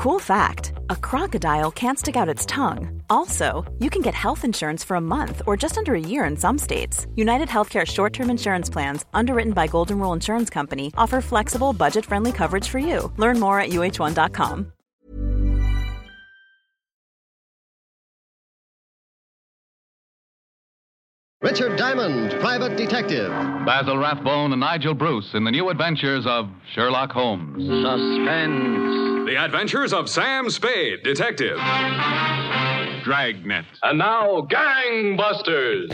Cool fact a crocodile can't stick out its tongue. Also, you can get health insurance for a month or just under a year in some states. United Healthcare short term insurance plans, underwritten by Golden Rule Insurance Company, offer flexible, budget friendly coverage for you. Learn more at uh1.com. Richard Diamond, Private Detective. Basil Rathbone and Nigel Bruce in the new adventures of Sherlock Holmes. Suspense. The Adventures of Sam Spade, Detective. Dragnet. And now, Gangbusters.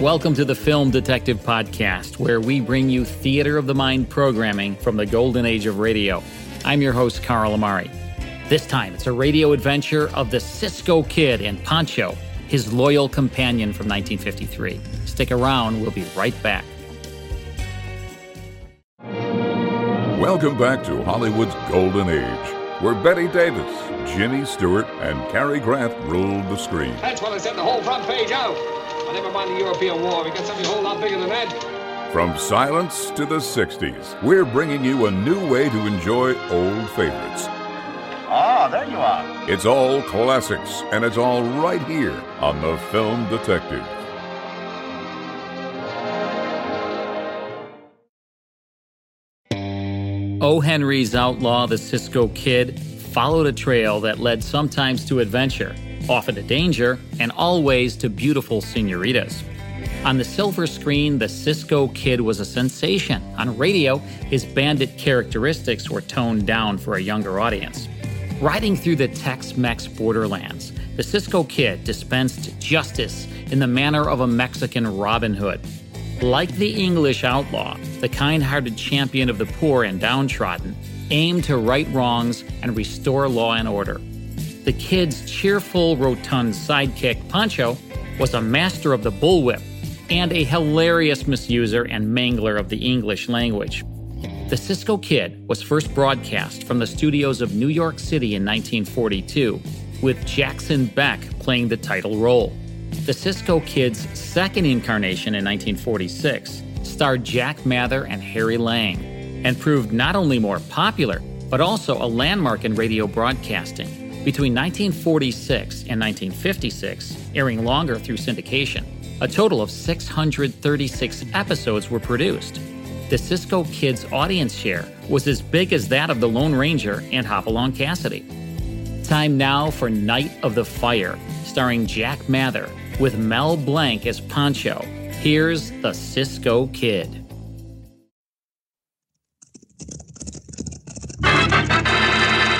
Welcome to the Film Detective Podcast, where we bring you theater of the mind programming from the golden age of radio. I'm your host, Carl Amari. This time, it's a radio adventure of the Cisco Kid and Pancho, his loyal companion from 1953. Stick around, we'll be right back. Welcome back to Hollywood's Golden Age, where Bette Davis, Jimmy Stewart, and Cary Grant ruled the screen. That's what I sent the whole front page out. But never mind the European War. We got something a whole lot bigger than that. From silence to the 60s, we're bringing you a new way to enjoy old favorites. Ah, there you are. It's all classics, and it's all right here on The Film Detective. O. Henry's outlaw, the Cisco Kid, followed a trail that led sometimes to adventure, often to danger, and always to beautiful senoritas. On the silver screen, the Cisco Kid was a sensation. On radio, his bandit characteristics were toned down for a younger audience. Riding through the Tex Mex borderlands, the Cisco Kid dispensed justice in the manner of a Mexican Robin Hood. Like the English outlaw, the kind hearted champion of the poor and downtrodden aimed to right wrongs and restore law and order. The kid's cheerful, rotund sidekick, Pancho, was a master of the bullwhip and a hilarious misuser and mangler of the English language. The Cisco Kid was first broadcast from the studios of New York City in 1942, with Jackson Beck playing the title role. The Cisco Kid's second incarnation in 1946 starred Jack Mather and Harry Lang, and proved not only more popular, but also a landmark in radio broadcasting. Between 1946 and 1956, airing longer through syndication, a total of 636 episodes were produced. The Cisco Kids audience share was as big as that of The Lone Ranger and Hopalong Cassidy. Time now for Night of the Fire, starring Jack Mather, with Mel Blanc as Pancho. Here's the Cisco Kid.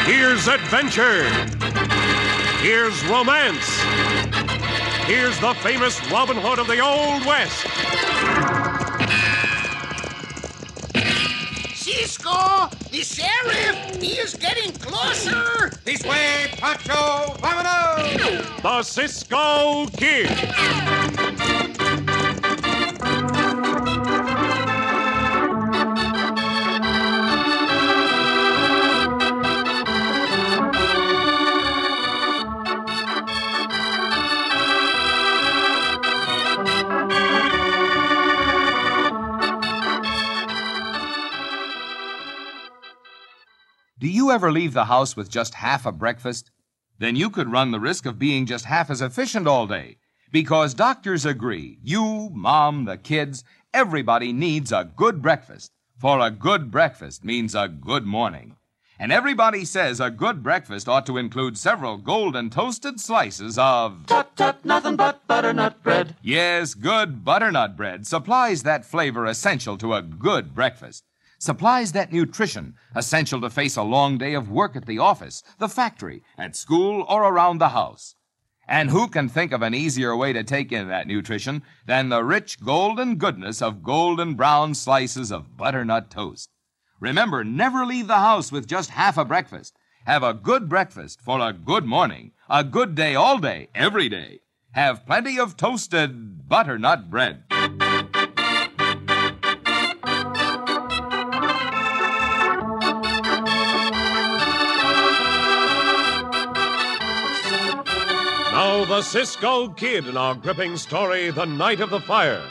Here's adventure. Here's romance. Here's the famous Robin Hood of the Old West. Cisco, the sheriff, he is getting closer. This way, Pancho, vámonos. The Cisco Kid. Do you ever leave the house with just half a breakfast? Then you could run the risk of being just half as efficient all day. Because doctors agree you, mom, the kids, everybody needs a good breakfast. For a good breakfast means a good morning. And everybody says a good breakfast ought to include several golden toasted slices of. Tut tut, nothing but butternut bread. Yes, good butternut bread supplies that flavor essential to a good breakfast. Supplies that nutrition essential to face a long day of work at the office, the factory, at school, or around the house. And who can think of an easier way to take in that nutrition than the rich golden goodness of golden brown slices of butternut toast? Remember, never leave the house with just half a breakfast. Have a good breakfast for a good morning, a good day all day, every day. Have plenty of toasted butternut bread. Now, the Cisco Kid in our gripping story, The Night of the Fire.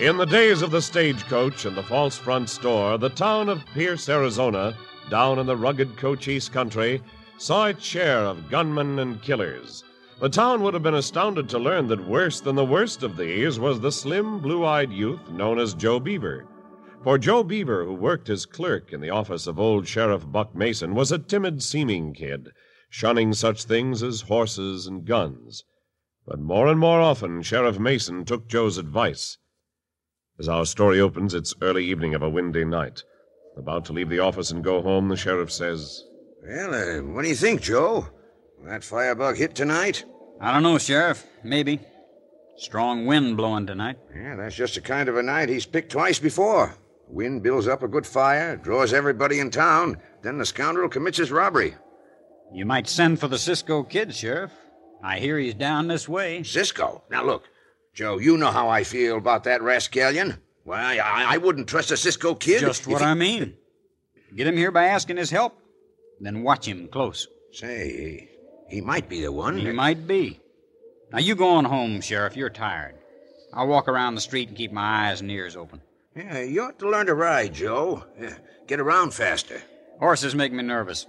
In the days of the stagecoach and the false front store, the town of Pierce, Arizona, down in the rugged Cochise country, saw its share of gunmen and killers. The town would have been astounded to learn that worse than the worst of these was the slim, blue eyed youth known as Joe Beaver. For Joe Beaver, who worked as clerk in the office of old Sheriff Buck Mason, was a timid seeming kid, shunning such things as horses and guns. But more and more often, Sheriff Mason took Joe's advice. As our story opens, it's early evening of a windy night. About to leave the office and go home, the sheriff says, Well, uh, what do you think, Joe? Will that firebug hit tonight? I don't know, Sheriff. Maybe. Strong wind blowing tonight. Yeah, that's just the kind of a night he's picked twice before. Wind builds up a good fire, draws everybody in town, then the scoundrel commits his robbery. You might send for the Cisco kid, Sheriff. I hear he's down this way. Cisco? Now look, Joe, you know how I feel about that rascallion. Why, I, I wouldn't trust a Cisco kid. Just what he... I mean. Get him here by asking his help, then watch him close. Say, he might be the one. He might be. Now you go on home, Sheriff. You're tired. I'll walk around the street and keep my eyes and ears open. Yeah, you ought to learn to ride, Joe. Yeah, get around faster. Horses make me nervous.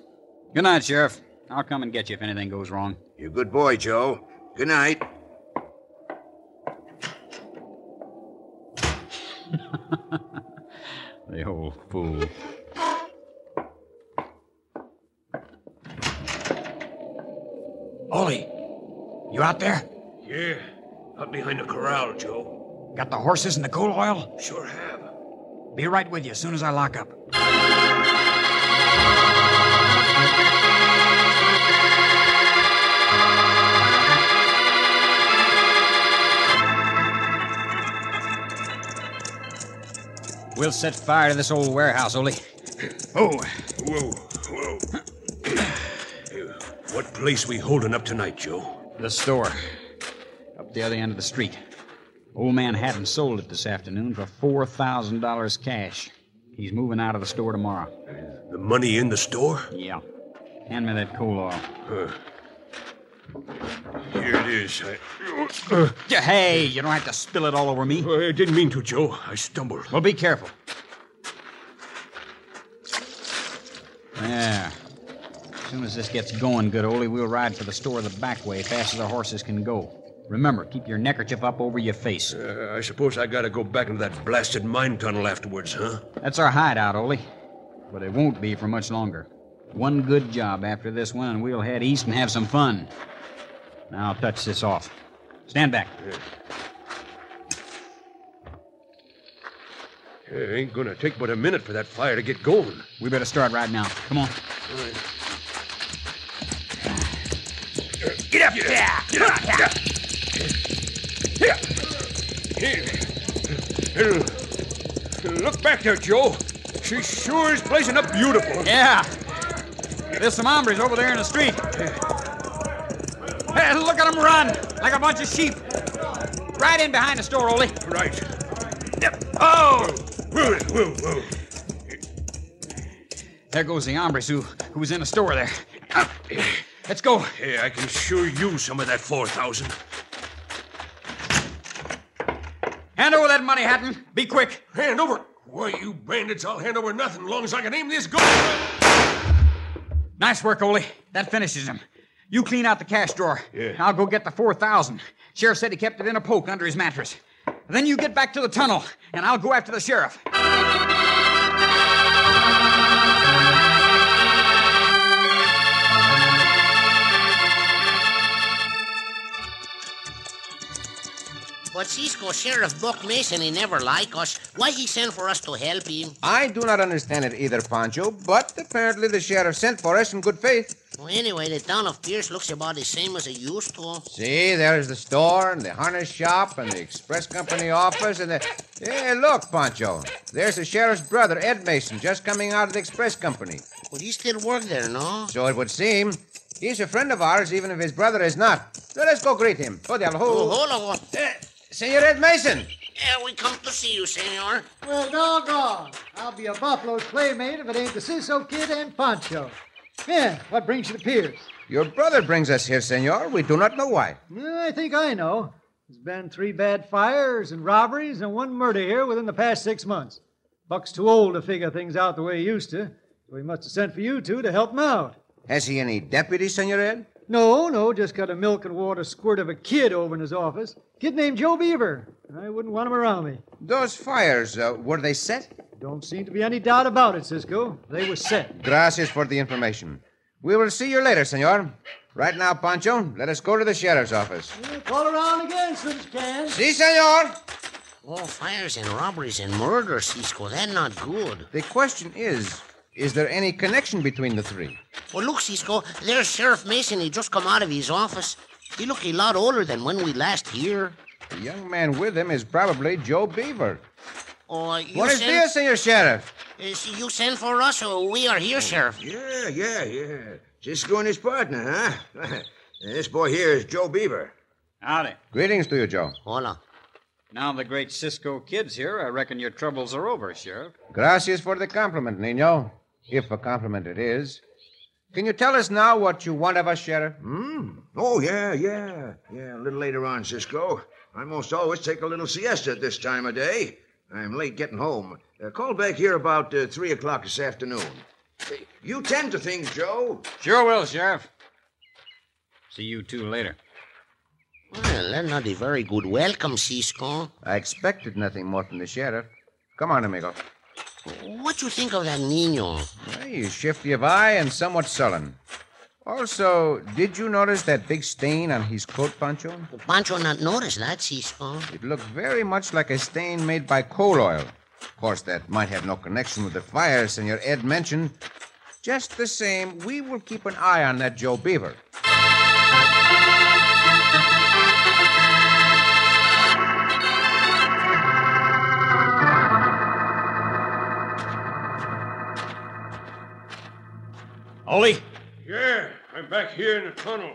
Good night, Sheriff. I'll come and get you if anything goes wrong. You're a good boy, Joe. Good night. the old fool. Ollie, you out there? Yeah, up behind the corral, Joe. Got the horses and the coal oil? Sure have. Be right with you as soon as I lock up. We'll set fire to this old warehouse, Ole. Oh, whoa, whoa. what place we holding up tonight, Joe? The store. Up the other end of the street. Old man Hatton sold it this afternoon for $4,000 cash. He's moving out of the store tomorrow. The money in the store? Yeah. Hand me that coal oil. Here it is. I... Uh, hey, you don't have to spill it all over me. I didn't mean to, Joe. I stumbled. Well, be careful. There. As soon as this gets going, good Ole, we'll ride for the store the back way, fast as our horses can go. Remember, keep your neckerchief up over your face. Uh, I suppose I gotta go back into that blasted mine tunnel afterwards, huh? That's our hideout, Ole. But it won't be for much longer. One good job after this one, and we'll head east and have some fun. Now I'll touch this off. Stand back. Yeah. It ain't gonna take but a minute for that fire to get going. We better start right now. Come on. Get up there! Get up there! Here. Here. Look back there, Joe. She sure is blazing up beautiful. Yeah. There's some hombres over there in the street. Hey, look at them run like a bunch of sheep. Right in behind the store, Ole. Right. Oh! Whoa, whoa, whoa. There goes the hombres who, who was in the store there. Let's go. Hey, I can sure use some of that 4,000. Hand over that money, Hatton. Be quick. Hand over? Why, you bandits, I'll hand over nothing as long as I can aim this gun. Nice work, Ole. That finishes him. You clean out the cash drawer. Yeah. I'll go get the 4,000. Sheriff said he kept it in a poke under his mattress. Then you get back to the tunnel, and I'll go after the sheriff. But Cisco Sheriff Buck Mason, he never like us. Why he send for us to help him? I do not understand it either, Pancho, but apparently the sheriff sent for us in good faith. Well, anyway, the town of Pierce looks about the same as it used to. See, there's the store and the harness shop and the express company office and the. Hey, look, Pancho. There's the sheriff's brother, Ed Mason, just coming out of the express company. Well, he still work there, no? So it would seem. He's a friend of ours, even if his brother is not. So let's go greet him. Go down. Oh, hold on. Eh. Senor Ed Mason. Yeah, we come to see you, senor. Well, doggone. I'll be a Buffalo's playmate if it ain't the Cisco Kid and Pancho. Yeah, what brings you to Pierce? Your brother brings us here, senor. We do not know why. Well, I think I know. There's been three bad fires and robberies and one murder here within the past six months. Buck's too old to figure things out the way he used to, so he must have sent for you two to help him out. Has he any deputies, Senor Ed? No, no, just got a milk and water squirt of a kid over in his office. Kid named Joe Beaver. I wouldn't want him around me. Those fires, uh, were they set? Don't seem to be any doubt about it, Cisco. They were set. Gracias for the information. We will see you later, senor. Right now, Pancho, let us go to the sheriff's office. Yeah, call around again, soon as you can. Si, senor. Oh, fires and robberies and murder, Cisco. That's not good. The question is, is there any connection between the three? Well, look, Cisco, there's Sheriff Mason. He just come out of his office. He look a lot older than when we last here. The young man with him is probably Joe Beaver. Oh, you What is send- this, senor sheriff? Is you send for us, or we are here, oh, Sheriff? Yeah, yeah, yeah. Cisco and his partner, huh? this boy here is Joe Beaver. Howdy. Greetings to you, Joe. Hola. Now the great Cisco Kid's here, I reckon your troubles are over, Sheriff. Gracias for the compliment, Nino. If a compliment it is. Can you tell us now what you want of us, Sheriff? Hmm? Oh, yeah, yeah. Yeah, a little later on, Cisco. I most always take a little siesta at this time of day. I'm late getting home. Uh, call back here about uh, 3 o'clock this afternoon. Hey, You tend to things, Joe. Sure will, Sheriff. See you two later. Well, that's not a very good welcome, Cisco. I expected nothing more from the sheriff. Come on, amigo. What do you think of that Nino? Well, he's shifty of eye and somewhat sullen. Also, did you notice that big stain on his coat, Pancho? Pancho not notice that, Cisco. It looked very much like a stain made by coal oil. Of course, that might have no connection with the fire Senor Ed mentioned. Just the same, we will keep an eye on that Joe Beaver. Ollie? Yeah, I'm back here in the tunnel.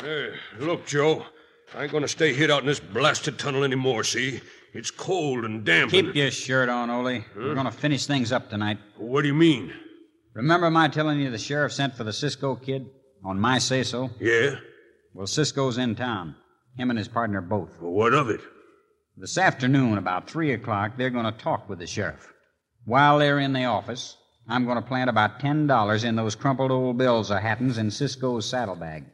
Hey, look, Joe. I ain't gonna stay hid out in this blasted tunnel anymore, see? It's cold and damp. Keep and- your shirt on, Ole. We're going to finish things up tonight. What do you mean? Remember my telling you the sheriff sent for the Cisco kid? On my say so? Yeah? Well, Cisco's in town. Him and his partner both. What of it? This afternoon, about 3 o'clock, they're to talk with the sheriff. While they're in the office, I'm going to plant about $10 in those crumpled old bills of Hatton's in Cisco's saddlebag.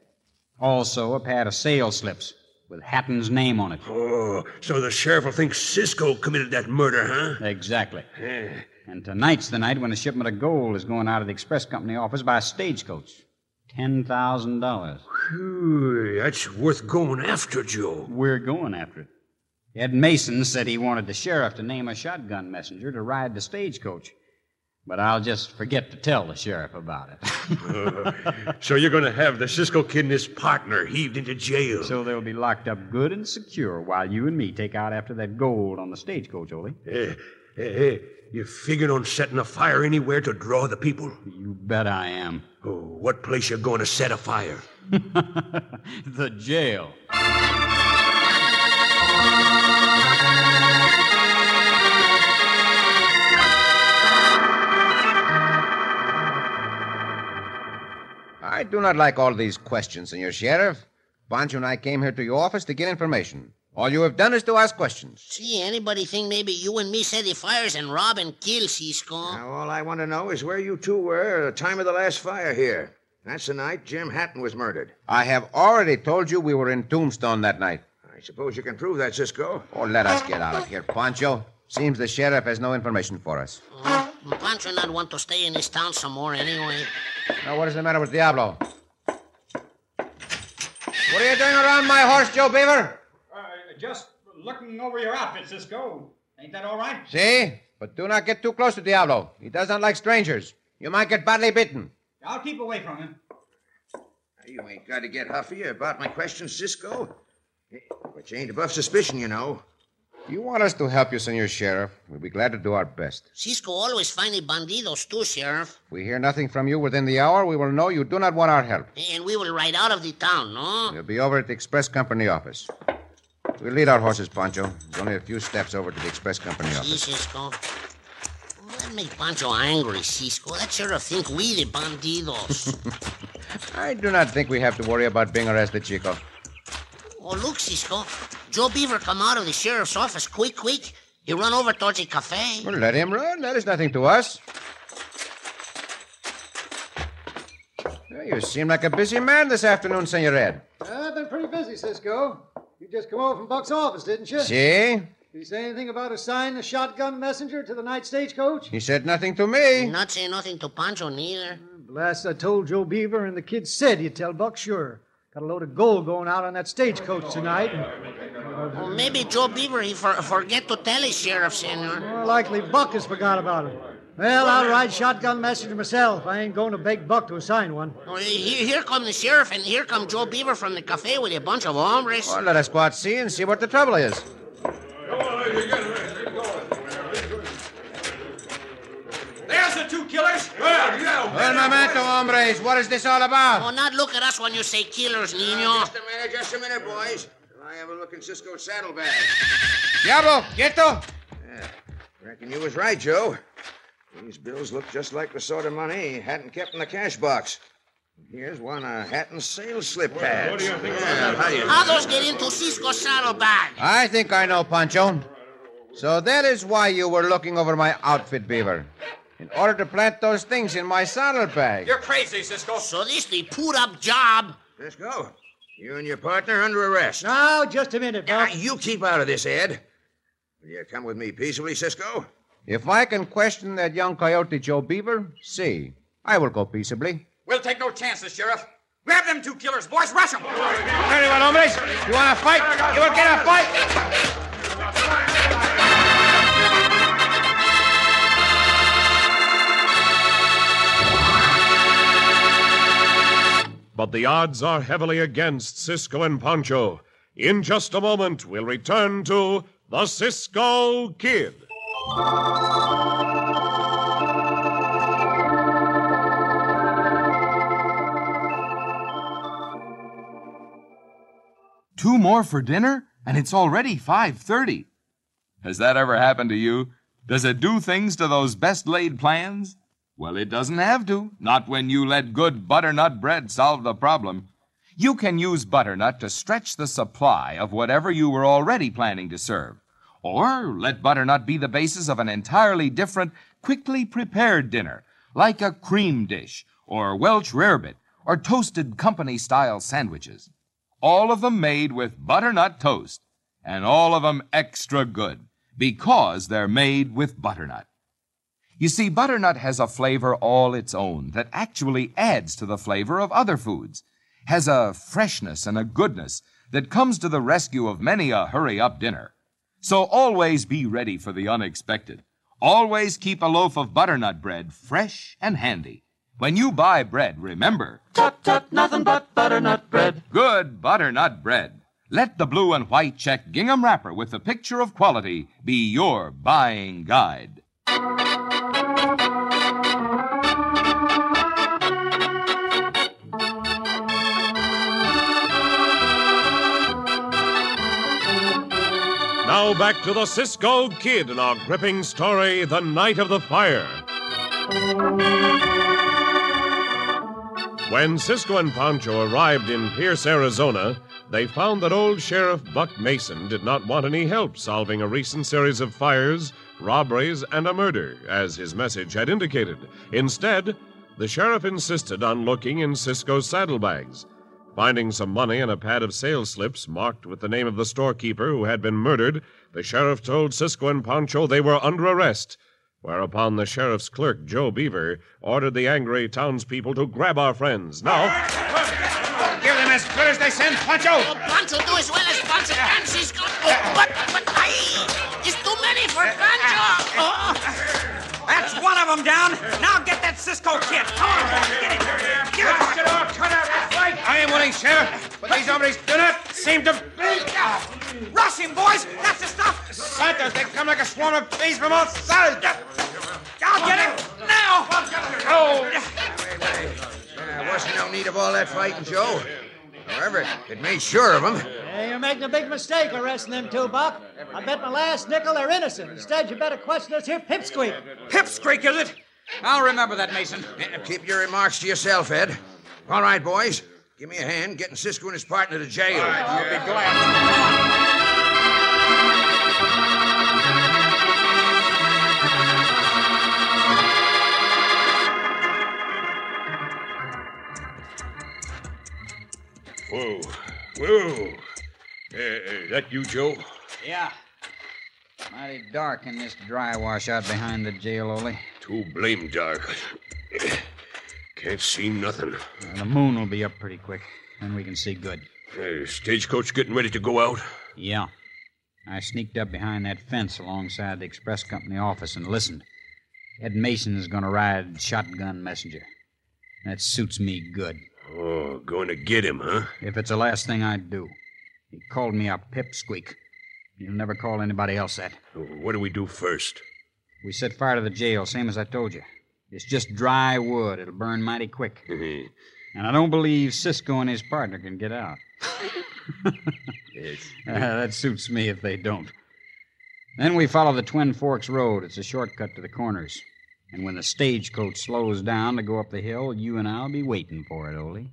Also, a pad of sales slips with Hatton's name on it. Oh, so the sheriff will think Cisco committed that murder, huh? Exactly. Yeah. And tonight's the night when a shipment of gold is going out of the express company office by stagecoach. $10,000. That's worth going after, Joe. We're going after it. Ed Mason said he wanted the sheriff to name a shotgun messenger to ride the stagecoach. But I'll just forget to tell the sheriff about it. Uh, so you're going to have the Cisco kid and his partner heaved into jail. so they'll be locked up good and secure while you and me take out after that gold on the stagecoach, Ole. Hey, hey, hey, you figured on setting a fire anywhere to draw the people? You bet I am. Oh, what place you going to set a fire? the jail. I do not like all these questions, Senor Sheriff. Pancho and I came here to your office to get information. All you have done is to ask questions. See, anybody think maybe you and me set the fires and rob and kill Cisco? Now, all I want to know is where you two were at the time of the last fire here. That's the night Jim Hatton was murdered. I have already told you we were in Tombstone that night. I suppose you can prove that, Cisco. Oh, let us get out of here, Pancho. Seems the sheriff has no information for us. Uh, Pancho not want to stay in this town some more anyway. Now, what is the matter with Diablo? What are you doing around my horse, Joe Beaver? Uh, just looking over your outfit, Cisco. Ain't that all right? See? But do not get too close to Diablo. He does not like strangers. You might get badly bitten. I'll keep away from him. You ain't got to get huffy about my questions, Cisco. But you ain't above suspicion, you know. You want us to help you, Senor Sheriff. We'll be glad to do our best. Cisco always find the bandidos too, Sheriff. If we hear nothing from you within the hour, we will know you do not want our help. And we will ride out of the town, no? We'll be over at the Express Company office. We'll lead our horses, Pancho. There's only a few steps over to the Express Company See, office. Cisco. That make Pancho angry, Cisco. That sheriff think we the bandidos. I do not think we have to worry about being arrested, Chico. Oh, look, Cisco. Joe Beaver come out of the sheriff's office quick, quick. He run over towards the cafe. Well, let him run. That is nothing to us. Well, you seem like a busy man this afternoon, Senor Ed. I've been pretty busy, Cisco. You just come over from Buck's office, didn't you? See? Did he say anything about assigning a shotgun messenger to the night stagecoach? He said nothing to me. Not saying nothing to Pancho neither. Blast, I told Joe Beaver, and the kid said you'd tell Buck sure. Got a load of gold going out on that stagecoach tonight. And... Well, maybe Joe Beaver he for, forget to tell his sheriff, senor. More likely Buck has forgot about it. Well, I'll ride shotgun messenger myself. I ain't going to beg Buck to assign one. Oh, here, here come the sheriff, and here come Joe Beaver from the cafe with a bunch of hombres. Well, let us go out see and see what the trouble is. There's the two killers. Well, well momento, hombres. What is this all about? Oh, not look at us when you say killers, Nino. Just a minute, just a minute, boys. I have a look in Cisco's saddlebag. Diablo, quieto. Yeah, reckon you was right, Joe. These bills look just like the sort of money he hadn't kept in the cash box. Here's one of Hatton's sales slip pads. What do you think yeah, about that? How those get into Cisco's saddlebag? I think I know, Pancho. So that is why you were looking over my outfit, Beaver. In order to plant those things in my saddlebag. You're crazy, Cisco. So this the put up job. Cisco, you and your partner under arrest. Now, just a minute, Buck. Now, you keep out of this, Ed. Will you come with me peaceably, Cisco? If I can question that young coyote Joe Beaver, see, I will go peaceably. We'll take no chances, Sheriff. Grab them two killers, boys. Rush them. Very well, hombres. You want to fight? You will get a fight. But the odds are heavily against Cisco and Pancho. In just a moment, we'll return to the Cisco Kid. Two more for dinner, and it's already 5:30. Has that ever happened to you? Does it do things to those best laid plans? Well, it doesn't have to, not when you let good butternut bread solve the problem. You can use butternut to stretch the supply of whatever you were already planning to serve. Or let butternut be the basis of an entirely different, quickly prepared dinner, like a cream dish, or Welch rarebit, or toasted company style sandwiches. All of them made with butternut toast, and all of them extra good, because they're made with butternut. You see, butternut has a flavor all its own that actually adds to the flavor of other foods, has a freshness and a goodness that comes to the rescue of many a hurry up dinner. So always be ready for the unexpected. Always keep a loaf of butternut bread fresh and handy. When you buy bread, remember Tut tut, nothing but butternut bread. good butternut bread. Let the blue and white check gingham wrapper with the picture of quality be your buying guide. Now back to the Cisco Kid in our gripping story, The Night of the Fire. When Cisco and Pancho arrived in Pierce, Arizona, they found that old Sheriff Buck Mason did not want any help solving a recent series of fires, robberies, and a murder, as his message had indicated. Instead, the sheriff insisted on looking in Cisco's saddlebags. Finding some money and a pad of sales slips marked with the name of the storekeeper who had been murdered, the sheriff told Cisco and Pancho they were under arrest. Whereupon the sheriff's clerk, Joe Beaver, ordered the angry townspeople to grab our friends. Now, Give them as good as they send, Pancho. Oh, Pancho do as well as Pancho can, Cisco. Oh, but, but, aye, it's too many for Pancho. Oh. That's one of them down. Now get that Cisco kid. Come on, boys, get it. Get it. I am willing, Sheriff, but these hombres do not seem to be. Rush him, boys. That's the stuff. Santos, they come like a swarm of bees from all sides. I'll get him now. Oh! There wasn't no need of all that fighting, Joe. However, it made sure of him. Hey, you're making a big mistake arresting them two, Buck. I bet my last nickel they're innocent. Instead, you better question this here pipsqueak. Pipsqueak, is it? I'll remember that, Mason. Keep your remarks to yourself, Ed. All right, boys. Give me a hand getting Cisco and his partner to jail. All right, I'll be glad. Whoa, whoa. Uh, that you, Joe? Yeah. Mighty dark in this dry wash out behind the jail, Ole. Too blame dark. Can't see nothing. The moon will be up pretty quick, then we can see good. Uh, stagecoach getting ready to go out? Yeah. I sneaked up behind that fence alongside the express company office and listened. Ed Mason's gonna ride shotgun messenger. That suits me good. Oh, going to get him, huh? If it's the last thing I'd do. He called me a pipsqueak. He'll never call anybody else that. What do we do first? We set fire to the jail, same as I told you. It's just dry wood. It'll burn mighty quick. and I don't believe Cisco and his partner can get out. Uh, that suits me if they don't. Then we follow the Twin Forks Road. It's a shortcut to the corners. And when the stagecoach slows down to go up the hill, you and I'll be waiting for it, Ole.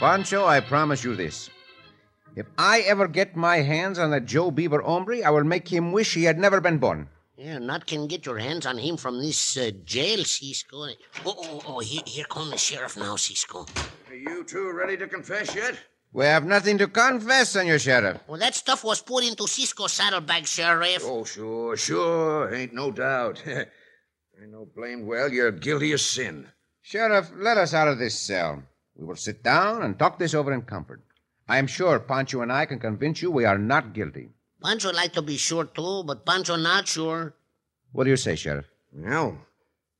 Pancho, I promise you this. If I ever get my hands on that Joe Beaver hombre, I will make him wish he had never been born. Yeah, not can get your hands on him from this uh, jail, Cisco. Oh, oh, oh, here, here come the sheriff now, Cisco. Are you two ready to confess yet? We have nothing to confess, Senor Sheriff. Well, that stuff was put into Cisco's saddlebag, Sheriff. Oh, sure, sure. Ain't no doubt. I know blamed well you're guilty of sin. Sheriff, let us out of this cell. We will sit down and talk this over in comfort. I am sure Pancho and I can convince you we are not guilty. Pancho would like to be sure too, but Pancho not sure. What do you say, Sheriff? Well,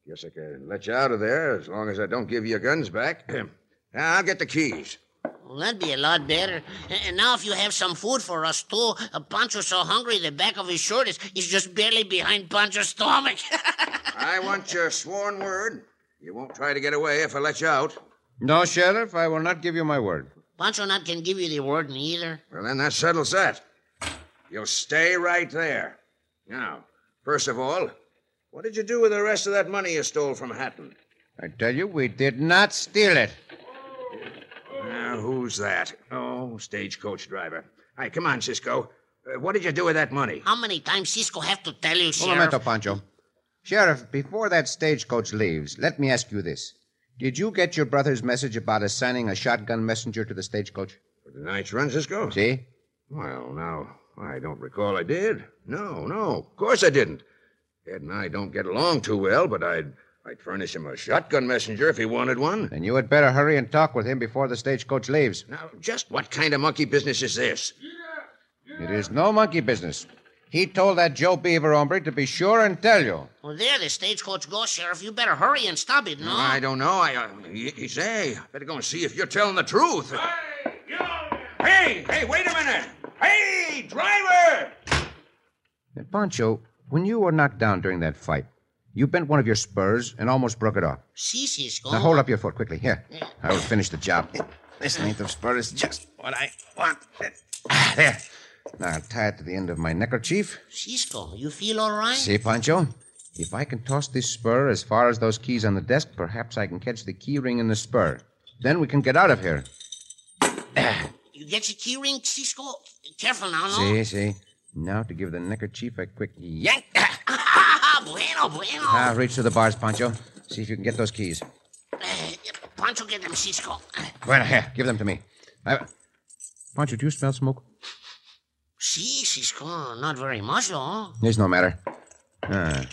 guess I can let you out of there as long as I don't give you your guns back. now, I'll get the keys. Well, that'd be a lot better. And now, if you have some food for us too, uh, Pancho's so hungry the back of his shirt is, is just barely behind Pancho's stomach. I want your sworn word. You won't try to get away if I let you out. No, Sheriff, I will not give you my word. Pancho not can give you the word neither. Well, then that settles that. You'll stay right there. Now, first of all, what did you do with the rest of that money you stole from Hatton? I tell you, we did not steal it. Now, who's that? Oh, stagecoach driver. Hi, come on, Cisco. Uh, what did you do with that money? How many times Cisco have to tell you, Un Sheriff? momento, Pancho. Sheriff, before that stagecoach leaves, let me ask you this. Did you get your brother's message about assigning a shotgun messenger to the stagecoach? For tonight's run, Cisco? See? Well, now, I don't recall I did. No, no, of course I didn't. Ed and I don't get along too well, but I'd I'd furnish him a shotgun messenger if he wanted one. Then you had better hurry and talk with him before the stagecoach leaves. Now, just what kind of monkey business is this? It is no monkey business. He told that Joe Beaver hombre to be sure and tell you. Well, there the stagecoach goes, Sheriff. You better hurry and stop it, no? I don't know. I, uh, he, he say, better go and see if you're telling the truth. Hey, hey, hey, wait a minute. Hey, driver! And Pancho, when you were knocked down during that fight, you bent one of your spurs and almost broke it off. See, Cisco. Now hold up your foot quickly. Here, I will finish the job. This length of spur is just what I want. There. Now I'll tie it to the end of my neckerchief. Cisco, you feel all right? See, Pancho? If I can toss this spur as far as those keys on the desk, perhaps I can catch the key ring in the spur. Then we can get out of here. You get your key ring, Cisco? Careful now, no? See, see. Now to give the neckerchief a quick yank. bueno, bueno. Ah, reach to the bars, Pancho. See if you can get those keys. Uh, Pancho, get them, Cisco. Well, here, give them to me. I... Pancho, do you smell smoke? See, Cisco, not very much, though. It's no matter. Ah,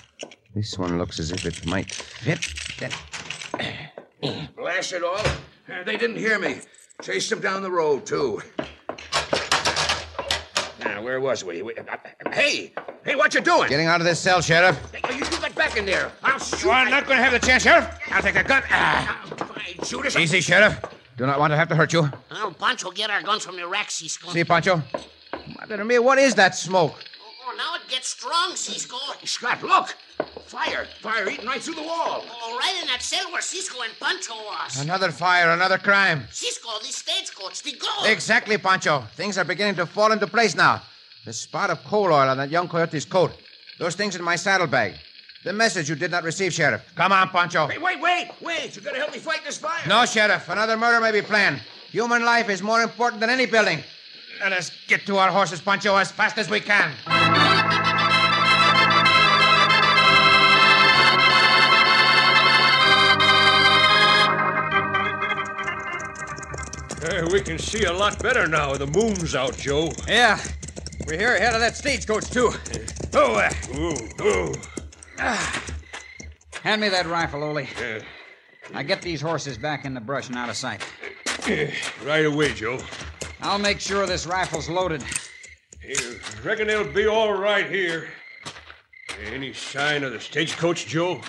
this one looks as if it might fit. Then... Blast it all. Uh, they didn't hear me. Chased them down the road, too. Now, where was we? we uh, hey! Hey, what you doing? Getting out of this cell, Sheriff. Hey, you, you get back in there. I'll shoot. You are not going to have the chance, Sheriff. I'll take the gun. Ah. Fine, shoot us. Easy, Sheriff. Do not want to have to hurt you. Well, Pancho, get our guns from the rack, Cisco. See, Pancho? Mother of me, what is that smoke? Oh, oh, now it gets strong, Cisco. Scrap, look. fire. Fire eating right through the wall. Oh, right in that cell where Cisco and Pancho was. Another fire, another crime. Cisco, the stagecoach, the gold. Exactly, Pancho. Things are beginning to fall into place now. The spot of coal oil on that young coyote's coat. Those things in my saddlebag. The message you did not receive, Sheriff. Come on, Pancho. Hey, wait, wait, wait. You gotta help me fight this fire. No, Sheriff. Another murder may be planned. Human life is more important than any building. Let us get to our horses, Pancho, as fast as we can. Hey, we can see a lot better now. The moon's out, Joe. Yeah. We're here ahead of that stagecoach, too. Oh, uh, Ooh, ooh. ah. Hand me that rifle, Ole. Yeah. Now get these horses back in the brush and out of sight. Right away, Joe. I'll make sure this rifle's loaded. Hey, reckon they'll be all right here. Any sign of the stagecoach, Joe?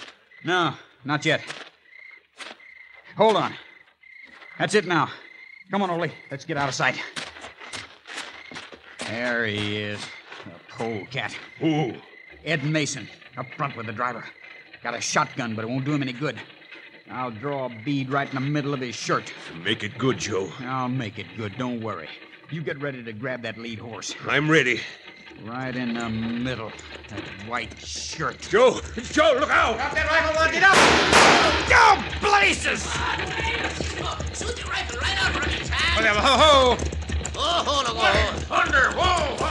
No, not yet. Hold on. That's it now. Come on, Ole. Let's get out of sight. There he is. The polecat. Who? Ed Mason, up front with the driver. Got a shotgun, but it won't do him any good. I'll draw a bead right in the middle of his shirt. Make it good, Joe. I'll make it good, don't worry. You get ready to grab that lead horse. I'm ready. Right in the middle. That white shirt. Joe! Joe, look out! Drop that rifle, want it up! Go, blazes! Shoot the rifle right out from his hand. Ho, ho! Oh, hold on. Thunder! Whoa, hold there!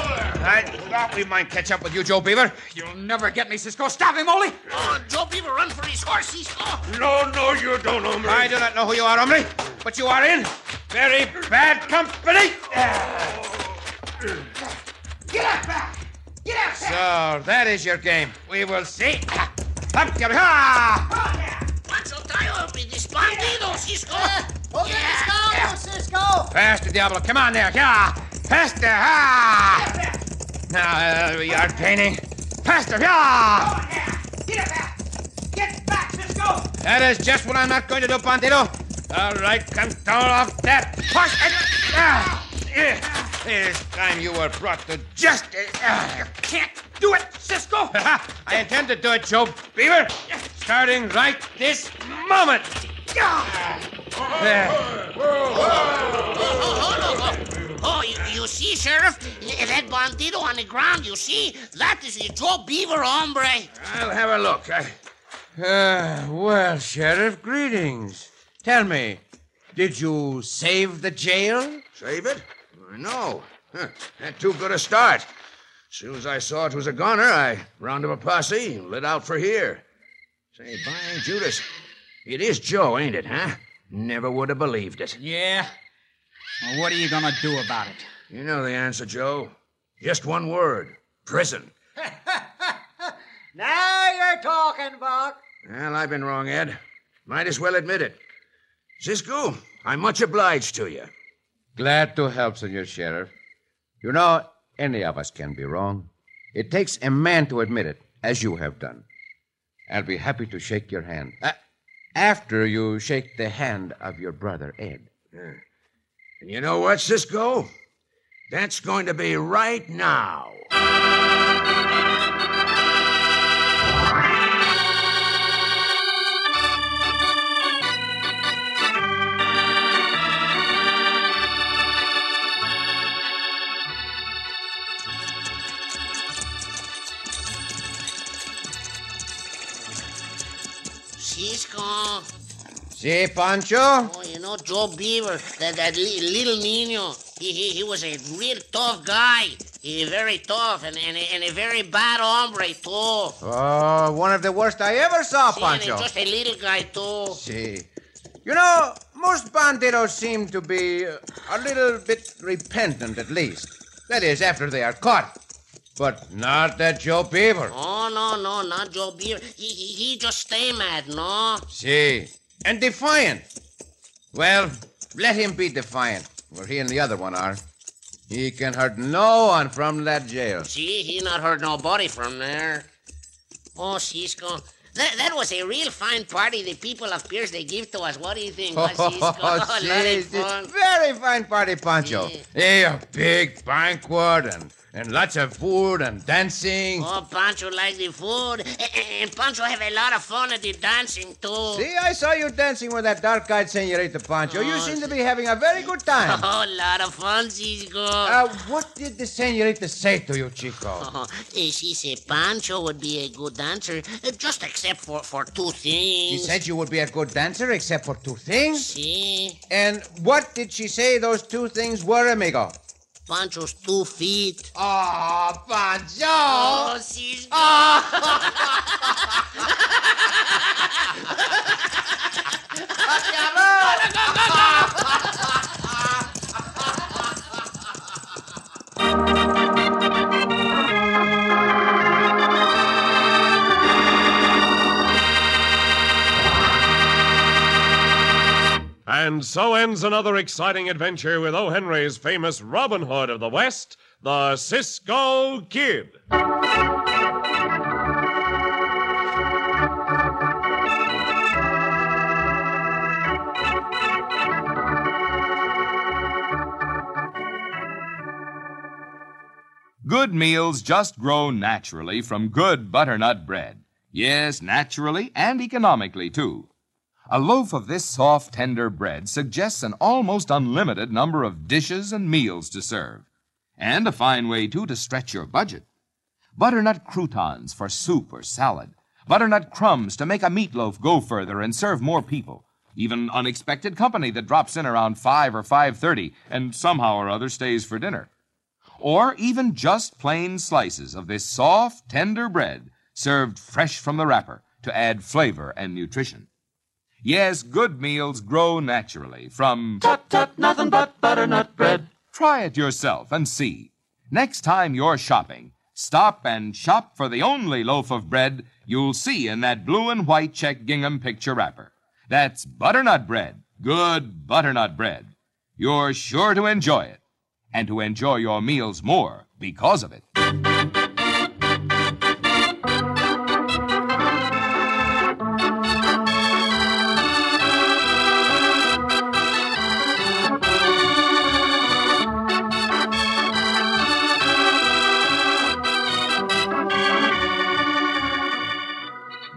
I thought we might catch up with you, Joe Beaver. You'll never get me, Cisco. Stop him, Ole! Oh, Joe Beaver, run for his horse, Cisco. No, no, you don't, hombre. I do not know who you are, hombre, but you are in very bad company. Oh. Get up, back. Get up, So that is your game. We will see. Up, your ha! Pancho, tie up with this bandido, Cisco. Uh, Hold yeah. it, Cisco, Cisco! Faster, Diablo. Come on there. Yeah. Faster. Ha! Now uh, we are painting. Faster. Yeah. Get up, back. Get back, Cisco. That is just what I'm not going to do, Bandito. All right, control off that horse. And, eh. This time you were brought to justice. Ah, you can't do it, Cisco. I intend to do it, Joe Beaver. Starting right this moment. Ah. There. You, you see, Sheriff? That bandido on the ground, you see? That is a Joe Beaver, hombre. I'll have a look. I... Uh, well, Sheriff, greetings. Tell me, did you save the jail? Save it? No. Huh. Had too good a start. As Soon as I saw it was a goner, I rounded up a posse and lit out for here. Say, by Judas, it is Joe, ain't it, huh? Never would have believed it. Yeah? Well, what are you gonna do about it? You know the answer, Joe. Just one word prison. Now you're talking, Buck. Well, I've been wrong, Ed. Might as well admit it. Cisco, I'm much obliged to you. Glad to help, Senor Sheriff. You know, any of us can be wrong. It takes a man to admit it, as you have done. I'll be happy to shake your hand. Uh, after you shake the hand of your brother, Ed. Yeah. And you know what, Cisco? That's going to be right now. Cisco. See, Pancho? Oh, you know, Joe Beaver, that, that li- little Nino, he, he, he was a real tough guy. He very tough and, and, a, and a very bad hombre, too. Oh, one of the worst I ever saw, and Pancho. just a little guy, too. See. You know, most bandidos seem to be a little bit repentant, at least. That is, after they are caught. But not that Joe Beaver. Oh, no, no, not Joe Beaver. He, he, he just stay mad, no? See. And defiant. Well, let him be defiant, where he and the other one are. He can hurt no one from that jail. See, he not hurt nobody from there. Oh, Cisco. That, that was a real fine party the people of Pierce they give to us. What do you think, huh, Cisco? Oh, a lot see, of fun. Very fine party, Pancho. Yeah. Eh, a big banquet and, And lots of food and dancing. Oh, Pancho like the food. And Pancho have a lot of fun at the dancing, too. See, I saw you dancing with that dark-eyed senorita Pancho. you seem to be having a very good time. Oh, a lot of fun, Cisco. Uh, what did the senorita say to you, Chico? Oh, she said Pancho would be a good dancer, uh, just except for, for two things. She said you would be a good dancer except for two things? See? And what did she say those two things were, amigo? Pancho's two feet. Oh, Pancho! Oh, Cisco! And so ends another exciting adventure with O. Henry's famous Robin Hood of the West, the Cisco Kid. Good meals just grow naturally from good butternut bread. Yes, naturally and economically, too. A loaf of this soft, tender bread suggests an almost unlimited number of dishes and meals to serve. And a fine way, too, to stretch your budget. Butternut croutons for soup or salad. Butternut crumbs to make a meatloaf go further and serve more people. Even unexpected company that drops in around 5 or 5.30 and somehow or other stays for dinner. Or even just plain slices of this soft, tender bread served fresh from the wrapper to add flavor and nutrition. Yes, good meals grow naturally from Tut tut, nothing but butternut bread. Try it yourself and see. Next time you're shopping, stop and shop for the only loaf of bread you'll see in that blue and white check gingham picture wrapper. That's butternut bread, good butternut bread. You're sure to enjoy it, and to enjoy your meals more because of it.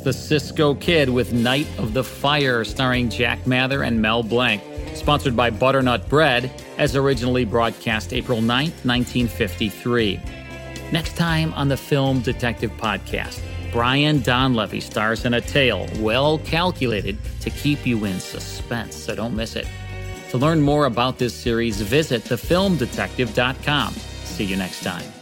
The Cisco Kid with Night of the Fire, starring Jack Mather and Mel Blanc. Sponsored by Butternut Bread, as originally broadcast April 9th, 1953. Next time on the Film Detective Podcast, Brian Donlevy stars in a tale well calculated to keep you in suspense, so don't miss it. To learn more about this series, visit thefilmdetective.com. See you next time.